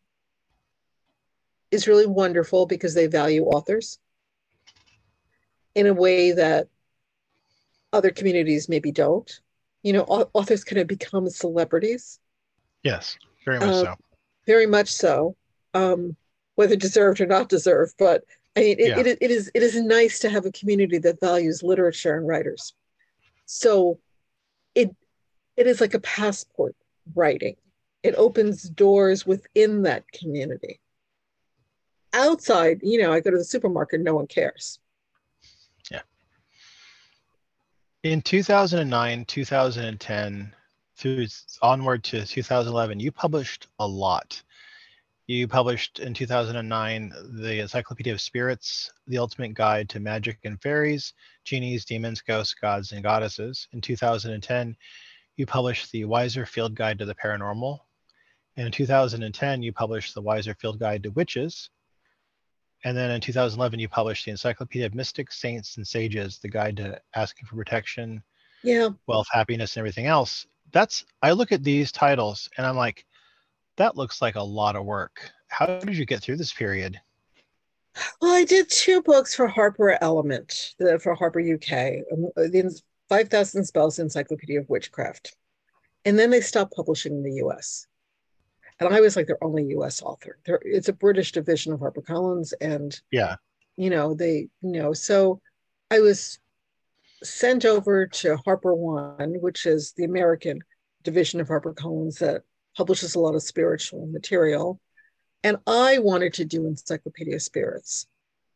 is really wonderful because they value authors in a way that other communities maybe don't. You know, authors kind of become celebrities. Yes, very much uh, so. Very much so, um, whether deserved or not deserved. But I mean, it, yeah. it, it is it is nice to have a community that values literature and writers. So, it it is like a passport writing. It opens doors within that community. Outside, you know, I go to the supermarket, no one cares. Yeah. In 2009, 2010, through onward to 2011, you published a lot. You published in 2009 the Encyclopedia of Spirits, The Ultimate Guide to Magic and Fairies, Genies, Demons, Ghosts, Gods, and Goddesses. In 2010, you published the Weiser Field Guide to the Paranormal. And in 2010, you published the Weiser Field Guide to Witches. And then in 2011, you published the Encyclopedia of Mystics, Saints, and Sages, the guide to asking for protection, yeah, wealth, happiness, and everything else. That's I look at these titles and I'm like, that looks like a lot of work. How did you get through this period? Well, I did two books for Harper Element, for Harper UK. Um, the 5,000 Spells Encyclopedia of Witchcraft. And then they stopped publishing in the US. And I was like their only US author. They're, it's a British division of HarperCollins. And, yeah, you know, they, you know, so I was sent over to Harper One, which is the American division of HarperCollins that publishes a lot of spiritual material. And I wanted to do Encyclopedia Spirits.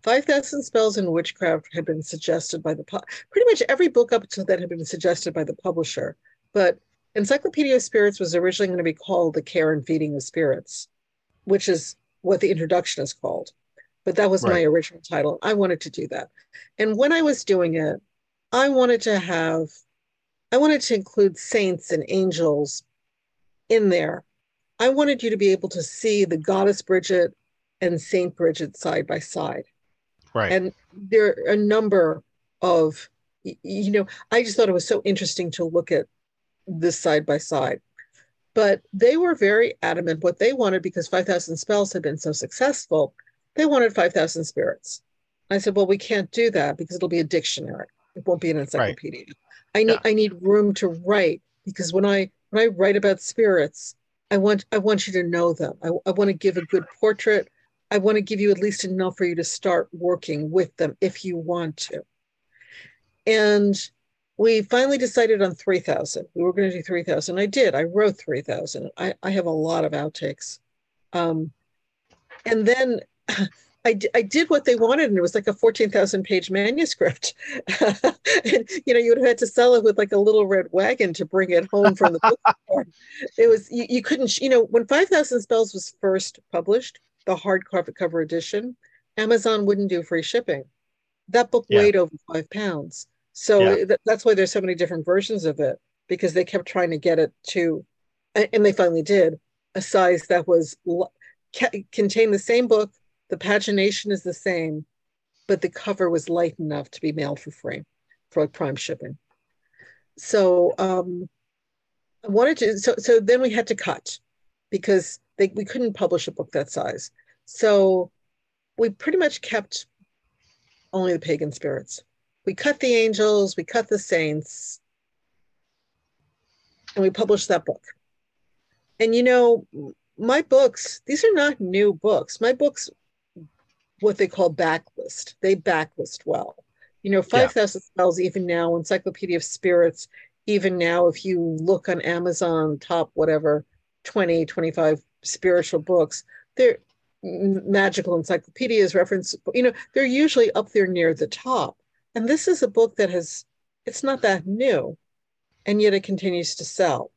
5,000 Spells in Witchcraft had been suggested by the, pretty much every book up to that had been suggested by the publisher. But Encyclopedia of Spirits was originally going to be called The Care and Feeding of Spirits, which is what the introduction is called. But that was right. my original title. I wanted to do that. And when I was doing it, I wanted to have, I wanted to include saints and angels in there. I wanted you to be able to see the goddess Bridget and Saint Bridget side by side. Right. And there are a number of, you know, I just thought it was so interesting to look at this side by side. But they were very adamant what they wanted because 5,000 spells had been so successful. They wanted 5,000 spirits. I said, well, we can't do that because it'll be a dictionary. It won't be an encyclopedia. Right. I need yeah. I need room to write because when I when I write about spirits, I want I want you to know them. I, I want to give a good portrait. I want to give you at least enough for you to start working with them if you want to. And we finally decided on 3,000. We were going to do 3,000. I did. I wrote 3,000. I, I have a lot of outtakes. Um, and then I, I did what they wanted, and it was like a 14,000 page manuscript. *laughs* and, you know, you would have had to sell it with like a little red wagon to bring it home from the bookstore. *laughs* it was, you, you couldn't, you know, when 5,000 Spells was first published, the hardcover cover edition, Amazon wouldn't do free shipping. That book yeah. weighed over five pounds. So yeah. th- that's why there's so many different versions of it because they kept trying to get it to, and they finally did, a size that was contained the same book the pagination is the same, but the cover was light enough to be mailed for free for like prime shipping. So um, I wanted to, so, so then we had to cut because they, we couldn't publish a book that size. So we pretty much kept only the pagan spirits. We cut the angels, we cut the saints, and we published that book. And you know, my books, these are not new books. My books what they call backlist. They backlist well. You know, 5,000 yeah. spells, even now, Encyclopedia of Spirits, even now, if you look on Amazon, top whatever, 20, 25 spiritual books, they're magical encyclopedias, reference, you know, they're usually up there near the top. And this is a book that has, it's not that new, and yet it continues to sell.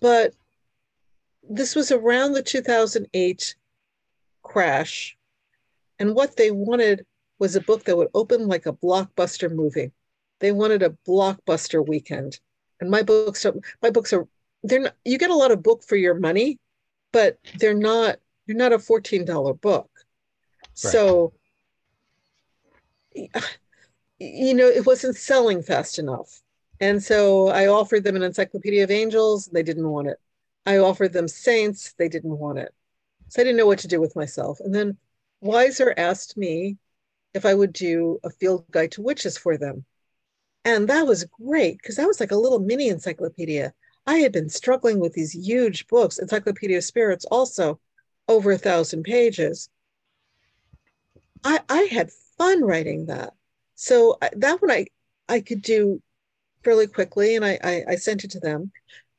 But this was around the 2008 crash and what they wanted was a book that would open like a blockbuster movie. They wanted a blockbuster weekend. And my books my books are they're not you get a lot of book for your money, but they're not you're not a $14 book. Right. So *sighs* you know, it wasn't selling fast enough. And so I offered them an Encyclopedia of Angels, they didn't want it. I offered them Saints, they didn't want it. So I didn't know what to do with myself. And then Weiser asked me if I would do a field guide to witches for them. And that was great because that was like a little mini encyclopedia. I had been struggling with these huge books, Encyclopedia of Spirits, also over a thousand pages. I, I had fun writing that. So I, that one I, I could do fairly quickly and I, I, I sent it to them.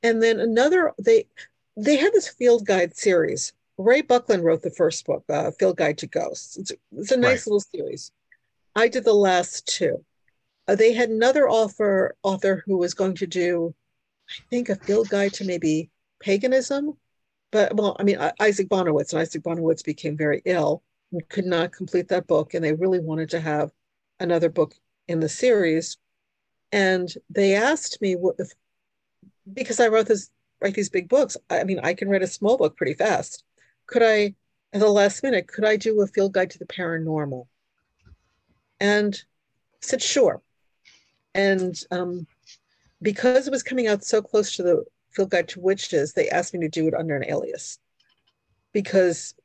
And then another, they, they had this field guide series Ray Buckland wrote the first book, uh, Field Guide to Ghosts. It's, it's a nice right. little series. I did the last two. Uh, they had another author author who was going to do, I think, a field guide to maybe paganism. But well, I mean, Isaac Bonewits, and Isaac Bonewits became very ill and could not complete that book, and they really wanted to have another book in the series. And they asked me what if, because I wrote this write these big books. I mean, I can write a small book pretty fast could I, at the last minute, could I do a field guide to the paranormal? And I said, sure. And um, because it was coming out so close to the field guide to witches, they asked me to do it under an alias. Because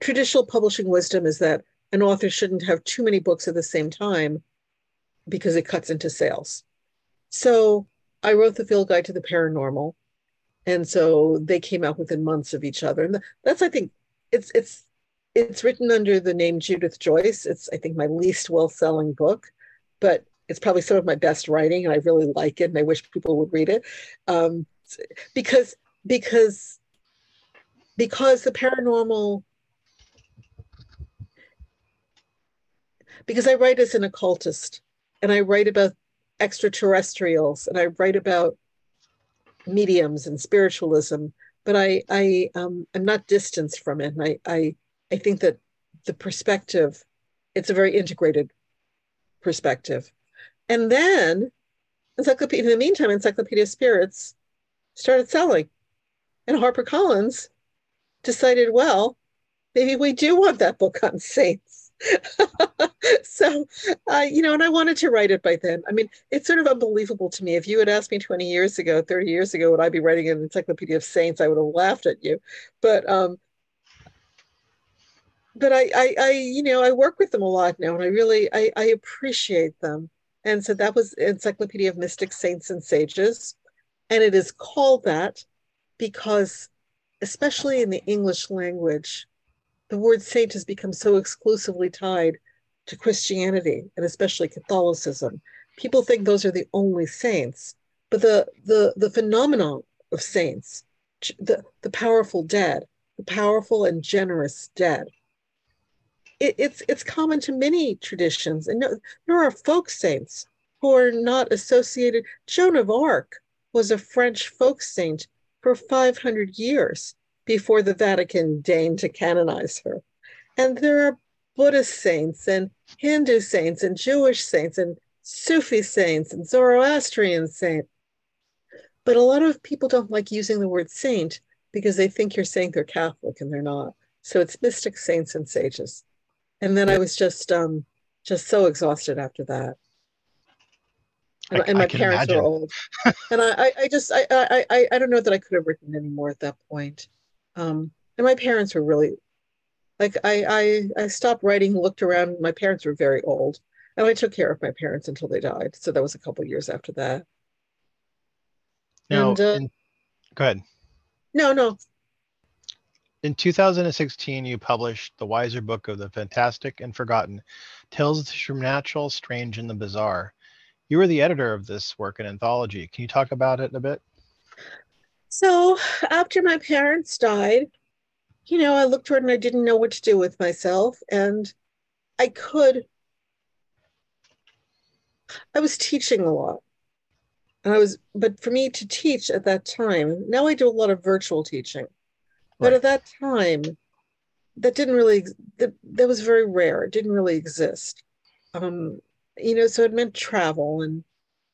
traditional publishing wisdom is that an author shouldn't have too many books at the same time because it cuts into sales. So I wrote the field guide to the paranormal and so they came out within months of each other. And that's i think it's it's it's written under the name judith joyce. It's i think my least well-selling book but it's probably some of my best writing and i really like it and i wish people would read it. Um, because because because the paranormal because i write as an occultist and i write about extraterrestrials and i write about mediums and spiritualism, but I I um, I'm not distanced from it. And I I I think that the perspective, it's a very integrated perspective. And then Encyclopedia, in the meantime, Encyclopedia of Spirits started selling. And HarperCollins decided, well, maybe we do want that book on saints. *laughs* so, uh, you know, and I wanted to write it by then. I mean, it's sort of unbelievable to me. If you had asked me 20 years ago, 30 years ago, would I be writing an encyclopedia of saints? I would have laughed at you. But, um, but I, I, I, you know, I work with them a lot now, and I really, I, I appreciate them. And so that was Encyclopedia of Mystic Saints and Sages, and it is called that because, especially in the English language, the word saint has become so exclusively tied to Christianity and especially Catholicism. People think those are the only saints, but the the the phenomenon of saints, the, the powerful dead, the powerful and generous dead, it, it's it's common to many traditions, and no, there are folk saints who are not associated. Joan of Arc was a French folk saint for 500 years before the Vatican deigned to canonize her. And there are Buddhist saints and Hindu saints and Jewish saints and Sufi saints and Zoroastrian saints. But a lot of people don't like using the word saint because they think you're saying they're Catholic and they're not. So it's mystic saints and sages. And then I was just um just so exhausted after that. And, I, and my parents imagine. were old. and I, I just I, I I I don't know that I could have written any more at that point. Um and my parents were really like I I I stopped writing, looked around. My parents were very old. And I took care of my parents until they died. So that was a couple years after that. Now, and, uh, in, go ahead. No, no. In 2016, you published the Weiser Book of the Fantastic and Forgotten Tales of the Supernatural, Strange, and the Bizarre. You were the editor of this work and anthology. Can you talk about it a bit? So, after my parents died, you know, I looked around and I didn't know what to do with myself. And I could, I was teaching a lot. And I was, but for me to teach at that time, now I do a lot of virtual teaching. But at that time, that didn't really that, that was very rare. It didn't really exist. Um, you know, so it meant travel and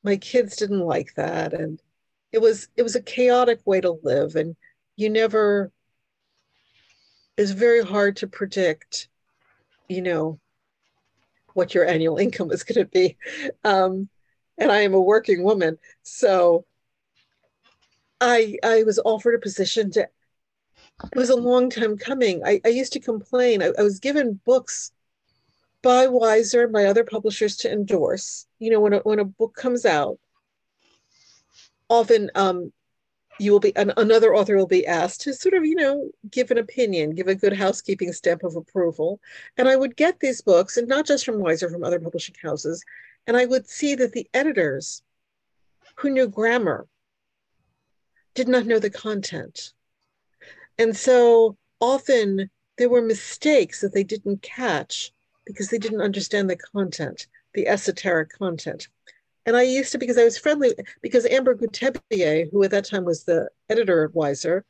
my kids didn't like that. And it was it was a chaotic way to live. And you never it's very hard to predict, you know, what your annual *laughs* income is going to be. Um, and I am a working woman. So I I was offered a position to it was a long time coming. I, I used to complain. I, I, was given books by Weiser, my other publishers, to endorse. You know, when a, when a book comes out, often um, you will be an, another author will be asked to sort of you know give an opinion, give a good housekeeping stamp of approval. And I would get these books, and not just from Weiser, from other publishing houses, and I would see that the editors, who knew grammar, did not know the content and so often there were mistakes that they didn't catch because they didn't understand the content, the esoteric content. And I used to, because I was friendly, because Amber Guetebier, who at that time was the editor at Weiser,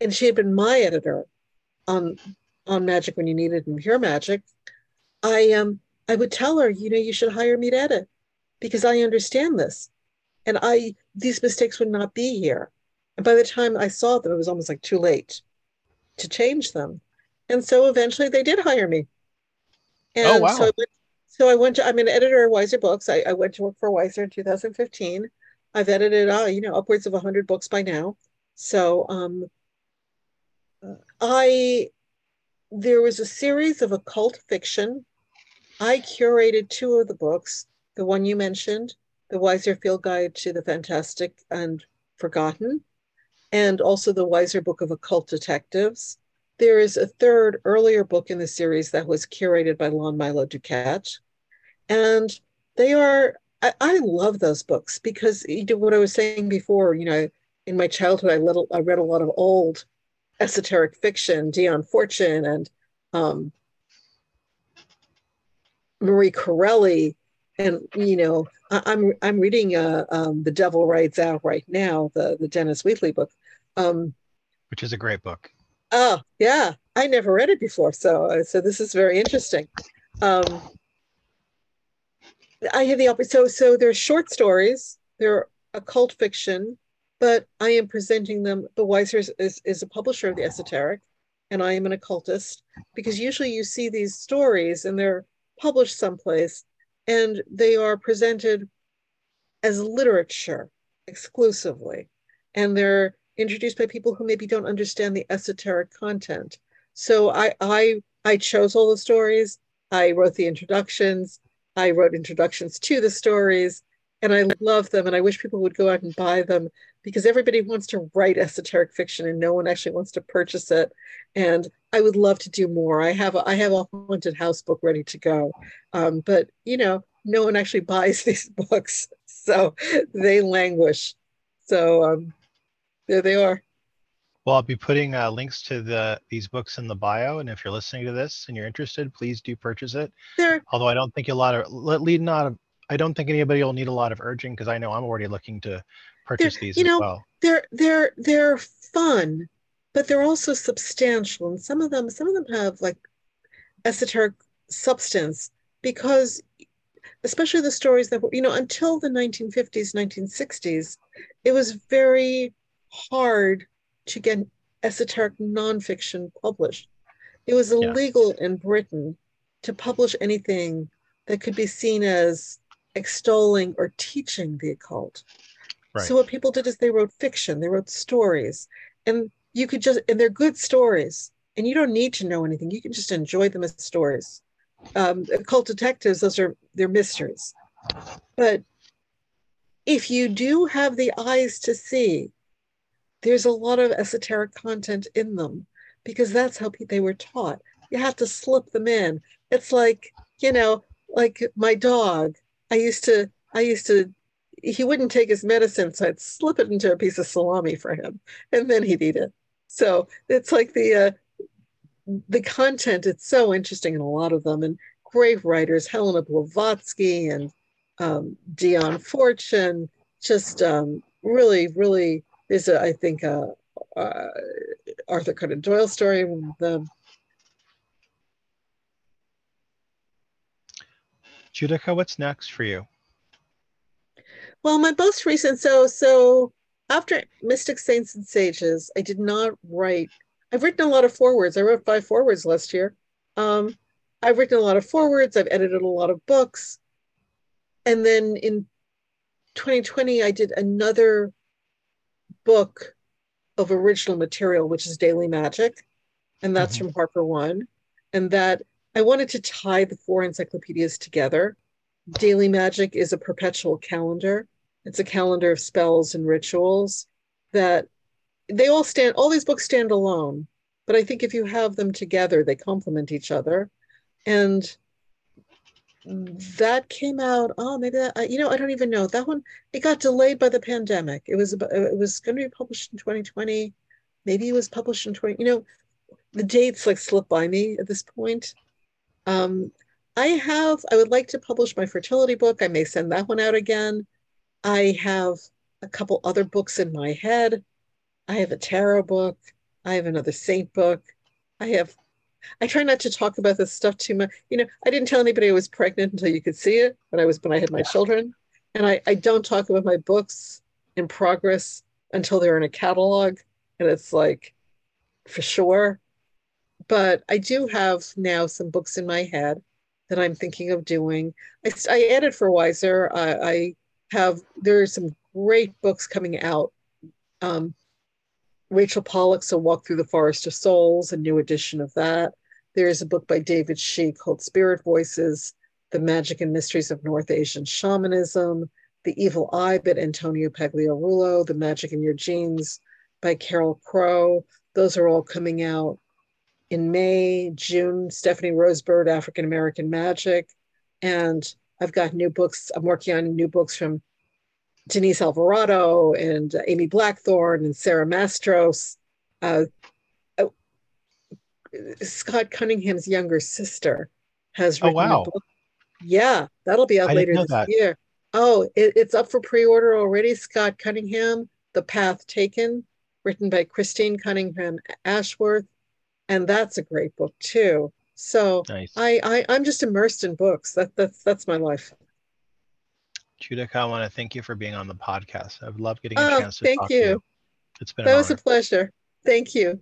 and she had been my editor on on Magic when you need it and Pure Magic, I um I would tell her, you know, you should hire me to edit because I understand this. And I these mistakes would not be here. And by the time I saw them, it was almost like too late to change them. And so eventually they did hire me. Oh, and oh, wow. so, I went, so I went to, I'm an editor of Weiser Books. I, I went to work for Weiser in 2015. I've edited, uh, you know, upwards of 100 books by now. So um, I, there was a series of occult fiction. I curated two of the books, the one you mentioned, the Weiser Field Guide to the Fantastic and Forgotten, and also the Weiser Book of Occult Detectives. There is a third earlier book in the series that was curated by Lon Milo DuQuette. And they are, I, I love those books because you know, what I was saying before, you know, in my childhood, I, little, I read a lot of old esoteric fiction, Dion Fortune and um, Marie Corelli, and you know i'm i'm reading uh, um, the devil rides out right now the the dennis wheatley book. Um, which is a great book. Oh yeah. I never read it before so uh, so this is very interesting. Um, i have the opposite so so they're short stories they're occult fiction but i am presenting them the weiser is, is, is a publisher of the esoteric and i am an occultist because usually you see these stories and they're published someplace and they are presented as literature exclusively and they're introduced by people who maybe don't understand the esoteric content. So i i i chose all the stories i wrote the introductions i wrote introductions to the stories and i love them and i wish people would go out and buy them because everybody wants to write esoteric fiction and no one actually wants to purchase it and i would love to do more. I have a, i have a haunted house book ready to go um, but you know no one actually *laughs* buys these books so they languish. So um, there they are Well, I'll be putting uh, links to the these books in the bio, and if you're listening to this and you're interested, please do purchase it. There, Although I don't think a lot of let lead not. I don't think anybody will need a lot of urging because I know I'm already looking to purchase these you as know, well. they're they're they're fun, but they're also substantial, and some of them some of them have like esoteric substance because especially the stories that were you know until the 1950s 1960s it was very hard to get esoteric nonfiction published it was Yeah. illegal in britain to publish anything that could be seen as extolling or teaching the occult Right. so what people did is they wrote fiction, they wrote stories, and you could just and they're good stories, and you don't need to know anything. You can just enjoy them as stories. Um, occult detectives, those are they're mysteries. But if you do have the eyes to see, there's a lot of esoteric content in them because that's how they were taught. You have to slip them in. It's like you know, like my dog. I used to I used to he wouldn't take his medicine, so I'd slip it into a piece of salami for him, and then he'd eat it. So it's like the uh, the content. It's so interesting in a lot of them, and great writers, Helena Blavatsky and um, Dion Fortune. Just um, really, really, there's a I think a, uh Arthur Conan Doyle story. One of them. Judika, what's next for you? Well, my most recent, so so after Mystic Saints and Sages, I did not write. I've written a lot of forewords. I wrote five forewords last year. Um, I've written a lot of forewords. I've edited a lot of books, and then in 2020, I did another book of original material, which is Daily Magic, and that's Mhm. from Harper One, and that I wanted to tie the four encyclopedias together. Daily Magic is a perpetual calendar. It's a calendar of spells and rituals that they all stand, all these books stand alone. But I think if you have them together, they complement each other. And that came out, oh, maybe that, you know, I don't even know. That one, it got delayed by the pandemic. It was, it was going to be published in 2020. Maybe it was published in 20, you know, the dates like slip by me at this point. Um, I have, I would like to publish my fertility book. I may send that one out again. I have a couple other books in my head. I have a tarot book. I have another saint book. I have, I try not to talk about this stuff too much. You know, I didn't tell anybody I was pregnant until you could see it when I was, when I had my Yeah. children. And I, I don't talk about my books in progress until they're in a catalog. And it's like, for sure. But I do have now some books in my head that I'm thinking of doing. I, I added for Weiser. I, I have there are some great books coming out. Um, Rachel Pollack's A Walk Through the Forest of Souls, a new edition of that. There is a book by David Shee called Spirit Voices, The Magic and Mysteries of North Asian Shamanism, The Evil Eye by Antonio Pagliarulo, The Magic in Your Genes by Carol Crow. Those are all coming out in May, June, Stephanie Rosebird, African American Magic. And I've got new books. I'm working on new books from Denise Alvarado and uh, Amy Blackthorne and Sara Mastros. Uh, uh, Scott Cunningham's younger sister has Oh, written wow. a book. Yeah, that'll be out I later this that. year. Oh, it, it's up for pre-order already. Scott Cunningham, The Path Taken, written by Christine Cunningham Ashworth, and that's a great book too. So Nice. I, I I'm just immersed in books. That that's that's my life. Judika, I want to thank you for being on the podcast. I've loved getting a Oh, chance to thank talk to you. you. It's been That was a pleasure. Thank you.